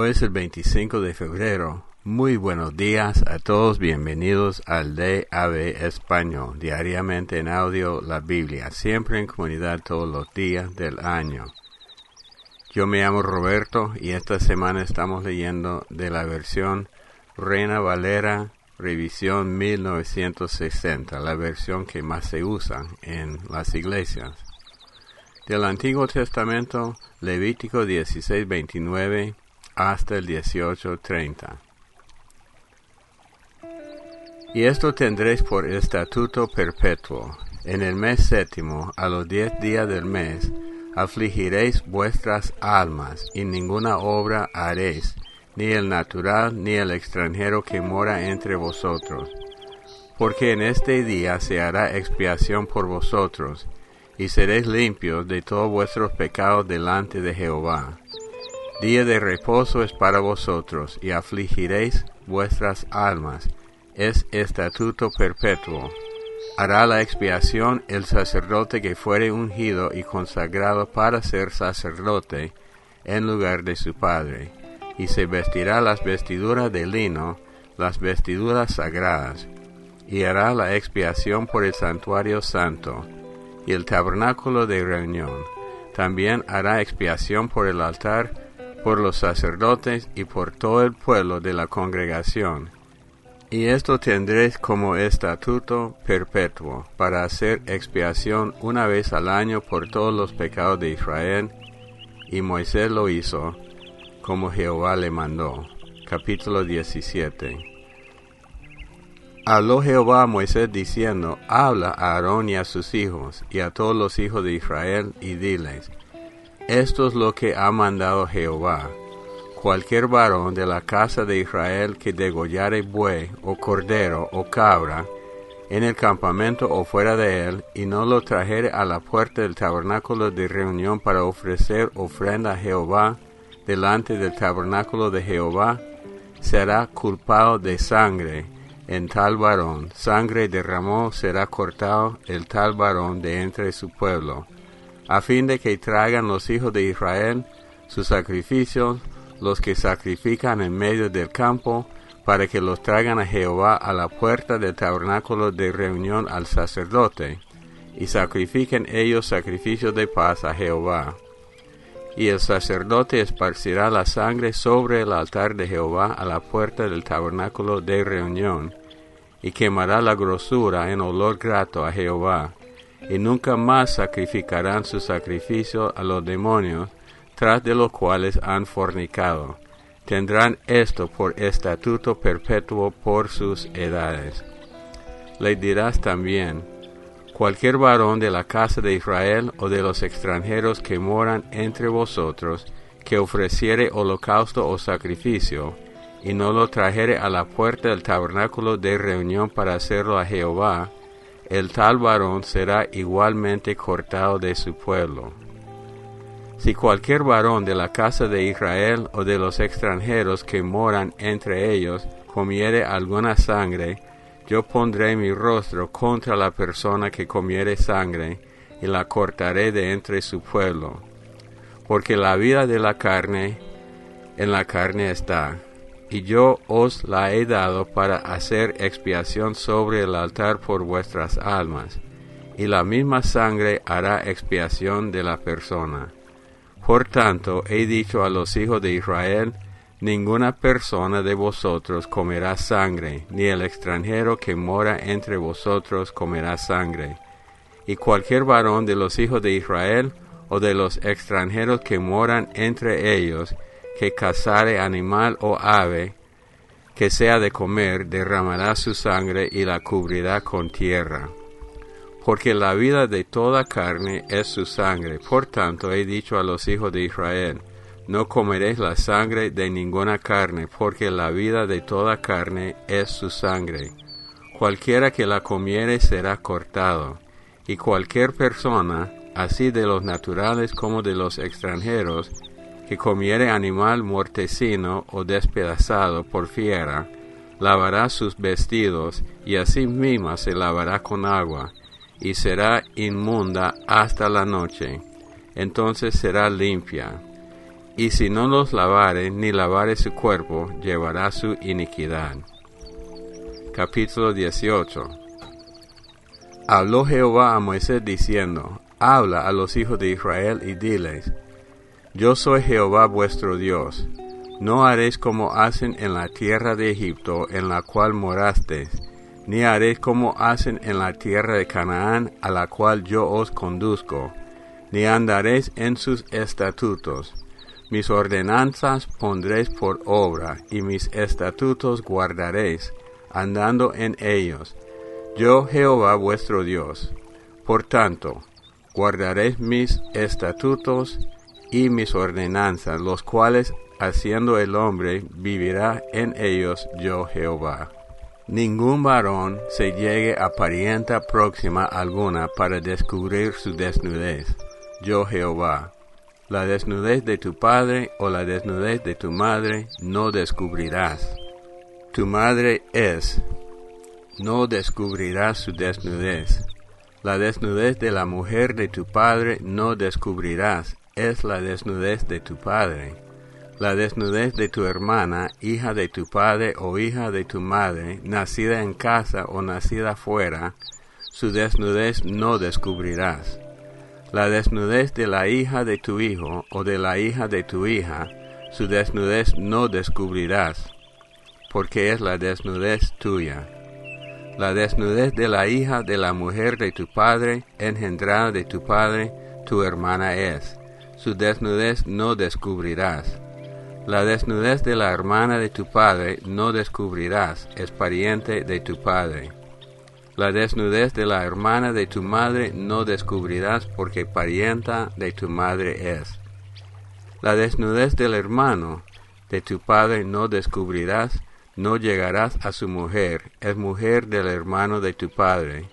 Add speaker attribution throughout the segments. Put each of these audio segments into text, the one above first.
Speaker 1: Hoy es el 25 de febrero. Muy buenos días a todos, bienvenidos al DAB Español, diariamente en audio la Biblia, siempre en comunidad todos los días del año. Yo me llamo Roberto y esta semana estamos leyendo de la versión Reina Valera Revisión 1960, la versión que más se usa en las iglesias. Del Antiguo Testamento, Levítico 16:29 hasta el 18:30. Y esto tendréis por estatuto perpetuo. En el mes séptimo, a los diez días del mes, afligiréis vuestras almas, y ninguna obra haréis, ni el natural ni el extranjero que mora entre vosotros. Porque en este día se hará expiación por vosotros, y seréis limpios de todos vuestros pecados delante de Jehová. Día de reposo es para vosotros, y afligiréis vuestras almas. Es estatuto perpetuo. Hará la expiación el sacerdote que fuere ungido y consagrado para ser sacerdote en lugar de su padre y se vestirá las vestiduras de lino, las vestiduras sagradas, y hará la expiación por el santuario santo, y el tabernáculo de reunión. También hará expiación por el altar, por los sacerdotes y por todo el pueblo de la congregación. Y esto tendréis como estatuto perpetuo, para hacer expiación una vez al año por todos los pecados de Israel. Y Moisés lo hizo, como Jehová le mandó. Capítulo 17. Habló Jehová a Moisés diciendo, Habla a Aarón y a sus hijos, y a todos los hijos de Israel, y diles, Esto es lo que ha mandado Jehová. Cualquier varón de la casa de Israel que degollare buey, o cordero, o cabra, en el campamento o fuera de él, y no lo trajere a la puerta del tabernáculo de reunión para ofrecer ofrenda a Jehová, delante del tabernáculo de Jehová, será culpado de sangre en tal varón. Sangre derramó será cortado el tal varón de entre su pueblo, a fin de que traigan los hijos de Israel sus sacrificios, los que sacrifican en medio del campo, para que los traigan a Jehová a la puerta del tabernáculo de reunión al sacerdote, y sacrifiquen ellos sacrificios de paz a Jehová. Y el sacerdote esparcirá la sangre sobre el altar de Jehová a la puerta del tabernáculo de reunión, y quemará la grosura en olor grato a Jehová, y nunca más sacrificarán su sacrificio a los demonios, tras de los cuales han fornicado. Tendrán esto por estatuto perpetuo por sus edades. Le dirás también, cualquier varón de la casa de Israel o de los extranjeros que moran entre vosotros, que ofreciere holocausto o sacrificio, y no lo trajere a la puerta del tabernáculo de reunión para hacerlo a Jehová, el tal varón será igualmente cortado de su pueblo. Si cualquier varón de la casa de Israel o de los extranjeros que moran entre ellos comiere alguna sangre, yo pondré mi rostro contra la persona que comiere sangre, y la cortaré de entre su pueblo. Porque la vida de la carne en la carne está, y yo os la he dado para hacer expiación sobre el altar por vuestras almas, y la misma sangre hará expiación de la persona. Por tanto, he dicho a los hijos de Israel, Ninguna persona de vosotros comerá sangre, ni el extranjero que mora entre vosotros comerá sangre. Y cualquier varón de los hijos de Israel o de los extranjeros que moran entre ellos, que cazare animal o ave, que sea de comer, derramará su sangre y la cubrirá con tierra. Porque la vida de toda carne es su sangre. Por tanto he dicho a los hijos de Israel, no comeréis la sangre de ninguna carne, porque la vida de toda carne es su sangre. Cualquiera que la comiere será cortado, y cualquier persona, así de los naturales como de los extranjeros, que comiere animal mortecino o despedazado por fiera, lavará sus vestidos, y así misma se lavará con agua, y será inmunda hasta la noche. Entonces será limpia y si no los lavare ni lavare su cuerpo, llevará su iniquidad. Capítulo 18 Habló Jehová a Moisés diciendo, Habla a los hijos de Israel y diles, Yo soy Jehová vuestro Dios. No haréis como hacen en la tierra de Egipto en la cual morasteis, ni haréis como hacen en la tierra de Canaán a la cual yo os conduzco, ni andaréis en sus estatutos mis ordenanzas pondréis por obra, y mis estatutos guardaréis, andando en ellos. Yo Jehová vuestro Dios. Por tanto, guardaréis mis estatutos y mis ordenanzas, los cuales haciendo el hombre vivirá en ellos yo Jehová. Ningún varón se llegue a parienta próxima alguna para descubrir su desnudez. Yo Jehová la desnudez de tu padre o la desnudez de tu madre no descubrirás. Tu madre es, no descubrirás su desnudez. La desnudez de la mujer de tu padre no descubrirás, es la desnudez de tu padre. La desnudez de tu hermana, hija de tu padre o hija de tu madre, nacida en casa o nacida fuera, su desnudez no descubrirás la desnudez de la hija de tu hijo o de la hija de tu hija, su desnudez no descubrirás, porque es la desnudez tuya. La desnudez de la hija de la mujer de tu padre, engendrada de tu padre, tu hermana es. Su desnudez no descubrirás. La desnudez de la hermana de tu padre no descubrirás, es pariente de tu padre. La desnudez de la hermana de tu madre no descubrirás porque parienta de tu madre es. La desnudez del hermano de tu padre no descubrirás, no llegarás a su mujer, es mujer del hermano de tu padre.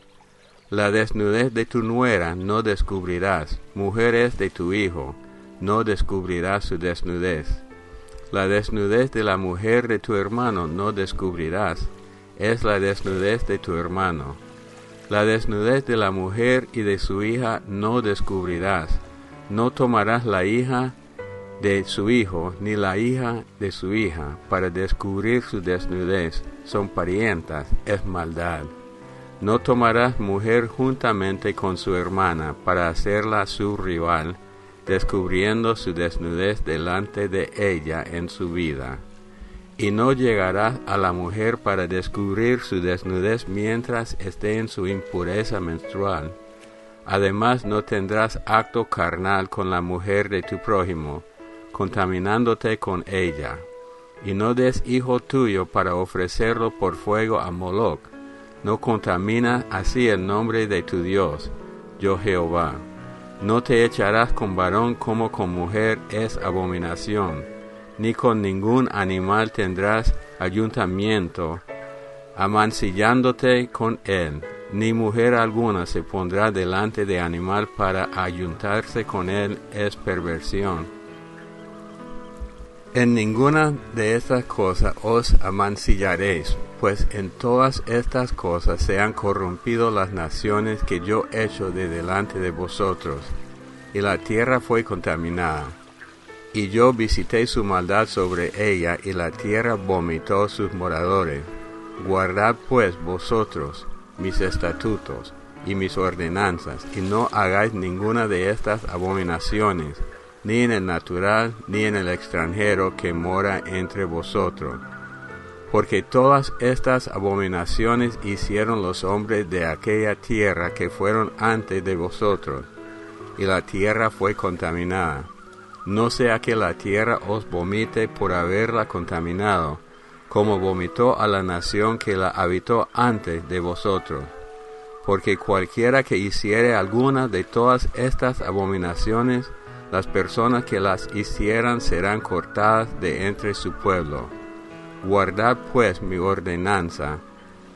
Speaker 1: La desnudez de tu nuera no descubrirás, mujer es de tu hijo, no descubrirás su desnudez. La desnudez de la mujer de tu hermano no descubrirás, es la desnudez de tu hermano. La desnudez de la mujer y de su hija no descubrirás. No tomarás la hija de su hijo ni la hija de su hija para descubrir su desnudez. Son parientas, es maldad. No tomarás mujer juntamente con su hermana para hacerla su rival, descubriendo su desnudez delante de ella en su vida y no llegarás a la mujer para descubrir su desnudez mientras esté en su impureza menstrual. Además no tendrás acto carnal con la mujer de tu prójimo, contaminándote con ella. Y no des hijo tuyo para ofrecerlo por fuego a Moloch. No contamina así el nombre de tu Dios, yo Jehová. No te echarás con varón como con mujer es abominación ni con ningún animal tendrás ayuntamiento, amancillándote con él, ni mujer alguna se pondrá delante de animal para ayuntarse con él, es perversión. En ninguna de estas cosas os amancillaréis, pues en todas estas cosas se han corrompido las naciones que yo he de delante de vosotros, y la tierra fue contaminada y yo visité su maldad sobre ella, y la tierra vomitó sus moradores. Guardad pues vosotros mis estatutos y mis ordenanzas, y no hagáis ninguna de estas abominaciones, ni en el natural, ni en el extranjero que mora entre vosotros. Porque todas estas abominaciones hicieron los hombres de aquella tierra que fueron antes de vosotros, y la tierra fue contaminada no sea que la tierra os vomite por haberla contaminado, como vomitó a la nación que la habitó antes de vosotros. Porque cualquiera que hiciere alguna de todas estas abominaciones, las personas que las hicieran serán cortadas de entre su pueblo. Guardad pues mi ordenanza,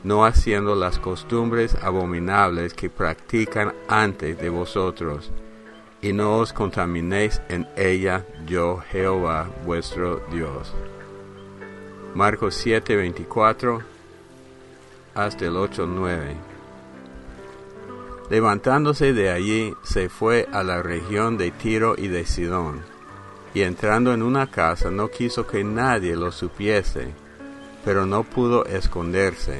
Speaker 1: no haciendo las costumbres abominables que practican antes de vosotros y no os contaminéis en ella, yo Jehová vuestro Dios. Marcos 7, 24 hasta el 8, 9. Levantándose de allí, se fue a la región de Tiro y de Sidón. y entrando en una casa no quiso que nadie lo supiese, pero no pudo esconderse,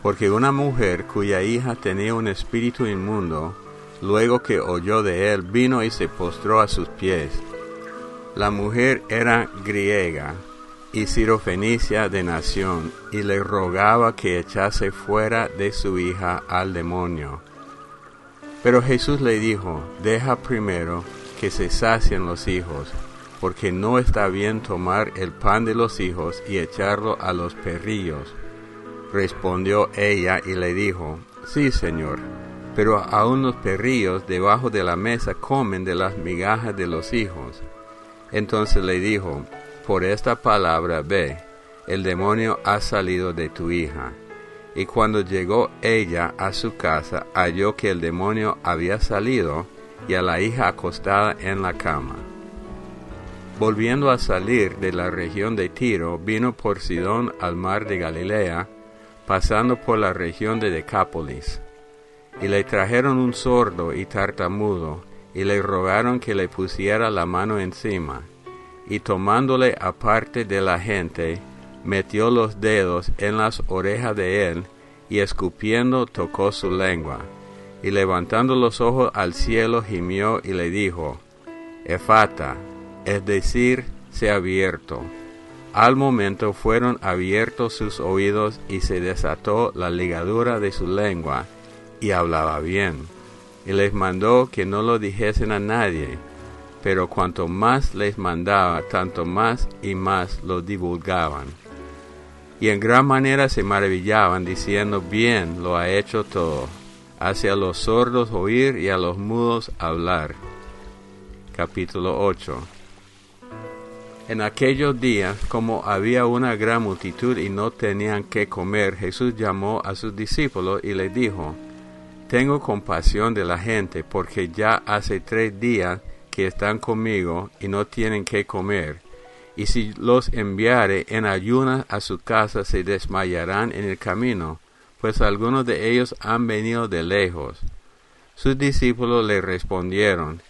Speaker 1: porque una mujer cuya hija tenía un espíritu inmundo, luego que oyó de él, vino y se postró a sus pies. La mujer era griega y sirofenicia de nación, y le rogaba que echase fuera de su hija al demonio. Pero Jesús le dijo, deja primero que se sacien los hijos, porque no está bien tomar el pan de los hijos y echarlo a los perrillos. Respondió ella y le dijo, Sí, Señor, pero aún los perrillos debajo de la mesa comen de las migajas de los hijos. Entonces le dijo, Por esta palabra ve, el demonio ha salido de tu hija. Y cuando llegó ella a su casa, halló que el demonio había salido y a la hija acostada en la cama. Volviendo a salir de la región de Tiro, vino por Sidón al mar de Galilea, pasando por la región de Decápolis. Y le trajeron un sordo y tartamudo, y le rogaron que le pusiera la mano encima. Y tomándole aparte de la gente, metió los dedos en las orejas de él, y escupiendo tocó su lengua y levantando los ojos al cielo gimió y le dijo, Efata, es decir, se abierto. Al momento fueron abiertos sus oídos y se desató la ligadura de su lengua y hablaba bien. Y les mandó que no lo dijesen a nadie, pero cuanto más les mandaba, tanto más y más lo divulgaban. Y en gran manera se maravillaban, diciendo, bien lo ha hecho todo hacia los sordos oír y a los mudos hablar. Capítulo 8 En aquellos días, como había una gran multitud y no tenían que comer, Jesús llamó a sus discípulos y les dijo, Tengo compasión de la gente, porque ya hace tres días que están conmigo y no tienen que comer. Y si los enviare en ayunas a su casa, se desmayarán en el camino pues algunos de ellos han venido de lejos. Sus discípulos le respondieron,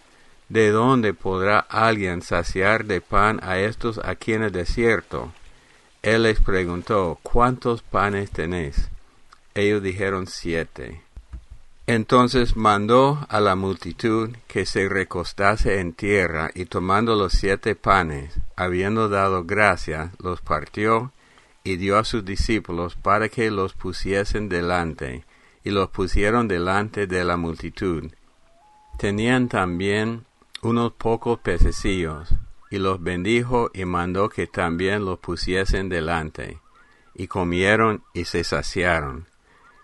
Speaker 1: ¿De dónde podrá alguien saciar de pan a estos aquí en el desierto? Él les preguntó, ¿cuántos panes tenéis? Ellos dijeron siete. Entonces mandó a la multitud que se recostase en tierra y tomando los siete panes, habiendo dado gracias, los partió y dio a sus discípulos para que los pusiesen delante, y los pusieron delante de la multitud. Tenían también unos pocos pececillos, y los bendijo y mandó que también los pusiesen delante, y comieron y se saciaron,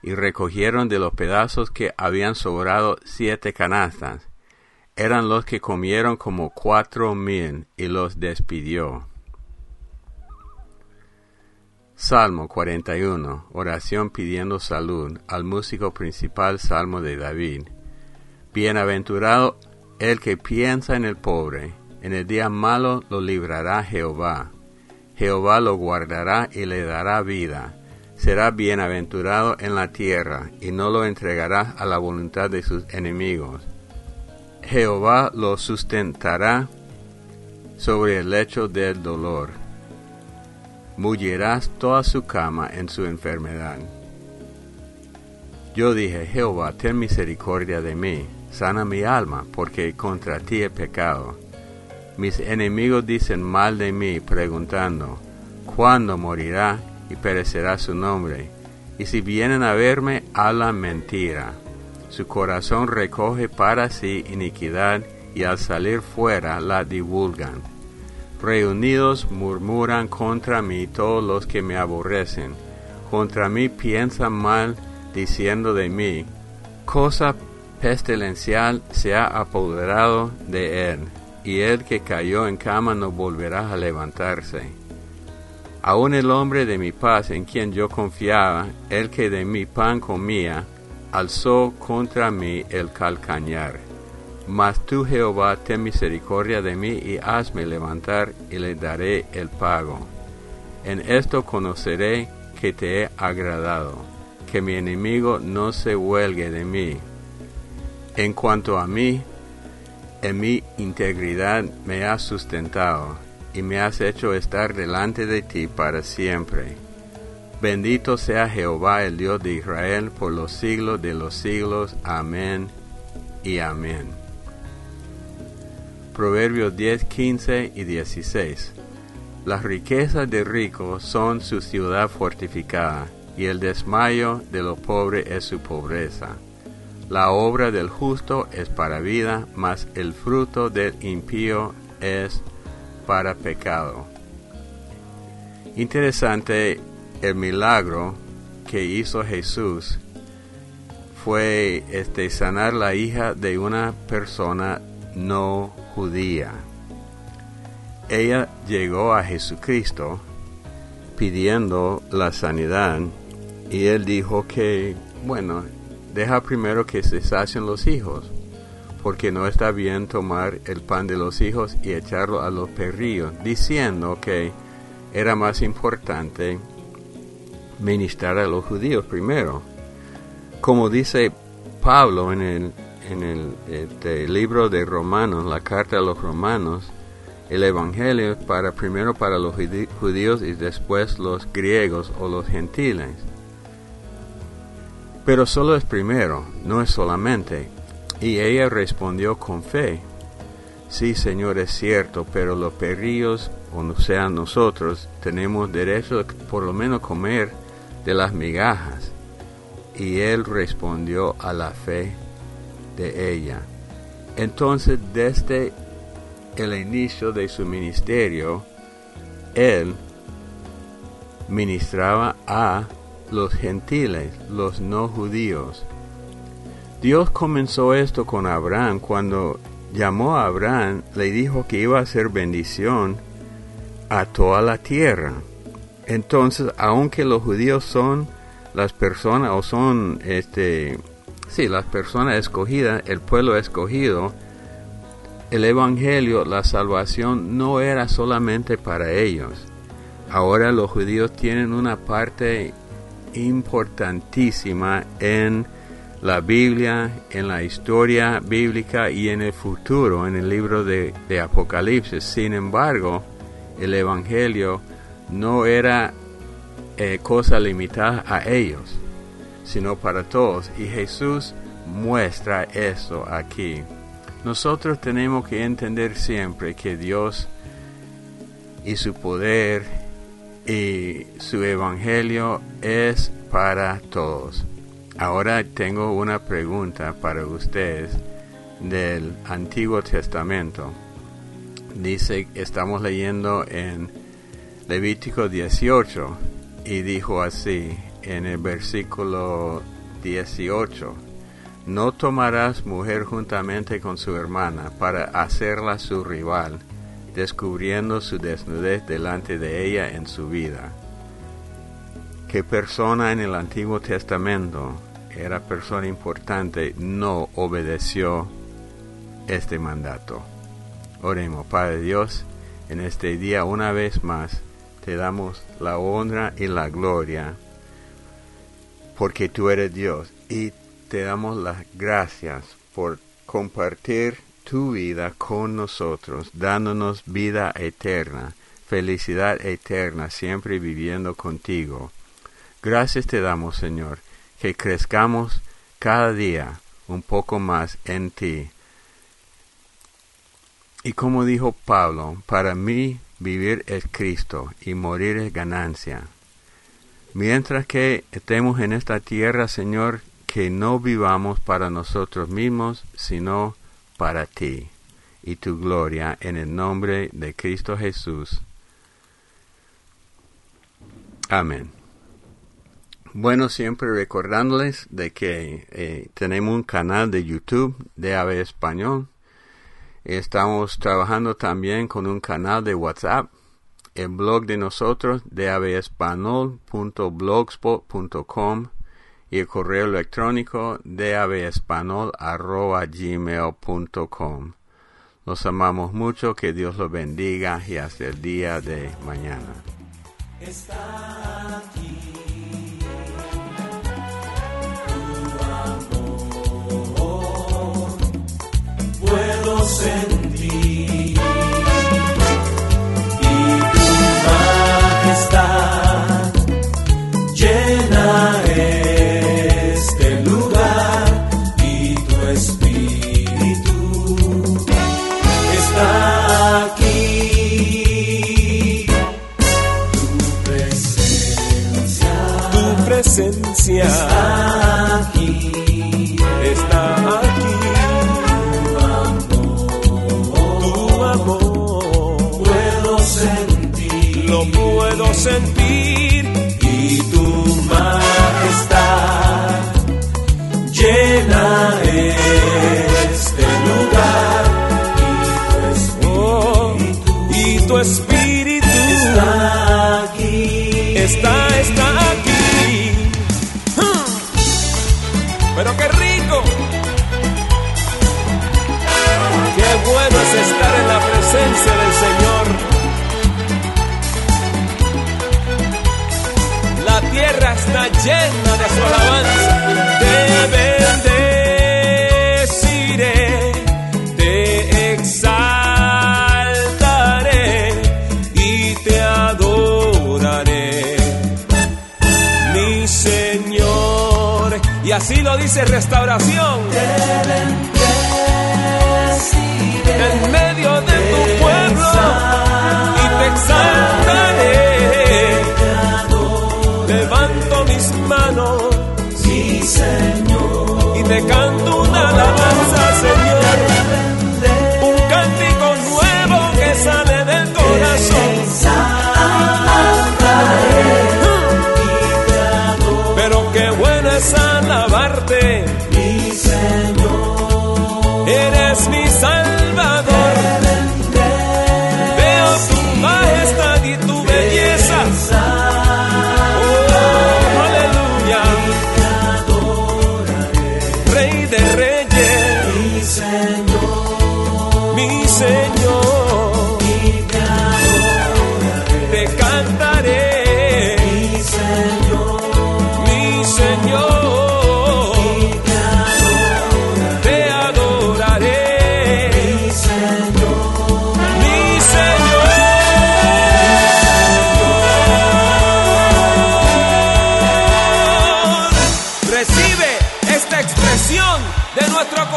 Speaker 1: y recogieron de los pedazos que habían sobrado siete canastas. Eran los que comieron como cuatro mil, y los despidió. Salmo 41. Oración pidiendo salud al músico principal Salmo de David. Bienaventurado el que piensa en el pobre, en el día malo lo librará Jehová. Jehová lo guardará y le dará vida. Será bienaventurado en la tierra y no lo entregará a la voluntad de sus enemigos. Jehová lo sustentará sobre el lecho del dolor mullirás toda su cama en su enfermedad. Yo dije, Jehová, ten misericordia de mí, sana mi alma, porque contra ti he pecado. Mis enemigos dicen mal de mí, preguntando, ¿cuándo morirá y perecerá su nombre? Y si vienen a verme, hablan mentira. Su corazón recoge para sí iniquidad, y al salir fuera la divulgan Reunidos murmuran contra mí todos los que me aborrecen. Contra mí piensan mal, diciendo de mí, cosa pestilencial se ha apoderado de él, y el que cayó en cama no volverá a levantarse. Aun el hombre de mi paz en quien yo confiaba, el que de mi pan comía, alzó contra mí el calcañar. Mas tú, Jehová, ten misericordia de mí y hazme levantar y le daré el pago. En esto conoceré que te he agradado, que mi enemigo no se huelgue de mí. En cuanto a mí, En mi integridad me has sustentado y me has hecho estar delante de ti para siempre. Bendito sea Jehová el Dios de Israel por los siglos de los siglos. Amén y amén. Proverbios 10, 15 y 16. Las riquezas de ricos son su ciudad fortificada, y el desmayo de los pobres es su pobreza. La obra del justo es para vida, mas el fruto del impío es para pecado. Interesante el milagro que hizo Jesús fue este sanar la hija de una persona no judía. Ella llegó a Jesucristo pidiendo la sanidad y él dijo que, bueno, deja primero que se sacien los hijos porque no está bien tomar el pan de los hijos y echarlo a los perrillos, diciendo que era más importante ministrar a los judíos primero. Como dice Pablo en el, en el este, libro de Romanos, la carta a los romanos, el Evangelio es para primero para los judíos y después los griegos o los gentiles. Pero solo es primero, no es solamente. Y ella respondió con fe, sí Señor es cierto, pero los perrillos, o sea nosotros, tenemos derecho a por lo menos comer de las migajas. Y él respondió a la fe de ella. Entonces desde el inicio de su ministerio, él ministraba a los gentiles, los no judíos. Dios comenzó esto con Abraham cuando llamó a Abraham, le dijo que iba a ser bendición a toda la tierra. Entonces, aunque los judíos son las personas o son este sí, las personas escogidas, el pueblo escogido, el evangelio, la salvación no era solamente para ellos. Ahora los judíos tienen una parte importantísima en la Biblia, en la historia bíblica y en el futuro, en el libro de, Apocalipsis. Sin embargo, el Evangelio no era eh, cosa limitada a ellos, sino para todos. Y Jesús muestra eso aquí. Nosotros tenemos que entender siempre que Dios y su poder y su evangelio es para todos. Ahora tengo una pregunta para ustedes del Antiguo Testamento. Dice, estamos leyendo en Levítico 18 y dijo así en el versículo 18, no tomarás mujer juntamente con su hermana para hacerla su rival, descubriendo su desnudez delante de ella en su vida. ¿Qué persona en el Antiguo Testamento era persona importante, no obedeció este mandato. Oremos, Padre Dios, en este día una vez más te damos la honra y la gloria porque tú eres Dios y te damos las gracias por compartir tu vida con nosotros, dándonos vida eterna, felicidad eterna, siempre viviendo contigo. Gracias te damos, Señor, que crezcamos cada día un poco más en ti. Y como dijo Pablo, para mí vivir es Cristo y morir es ganancia. Mientras que estemos en esta tierra, Señor, que no vivamos para nosotros mismos, sino para ti y tu gloria en el nombre de Cristo Jesús. Amén. Bueno, siempre recordándoles de que eh, tenemos un canal de YouTube de Ave Español. Estamos trabajando también con un canal de WhatsApp. El blog de nosotros de aveespanol.blogspot.com y el correo electrónico de aveespanol.gmail.com. Los amamos mucho, que Dios los bendiga y hasta el día de mañana.
Speaker 2: puedo sentir. Y tu majestad llena este lugar y tu espíritu está aquí. Tu presencia.
Speaker 3: Tu presencia.
Speaker 2: fiesta
Speaker 3: está aquí. Hmm. Pero qué rico. Qué bueno es estar en la presencia del Señor. La tierra está llena de su alabanza. restauración.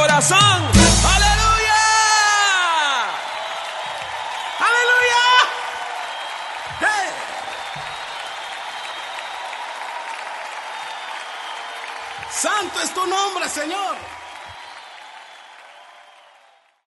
Speaker 3: corazón.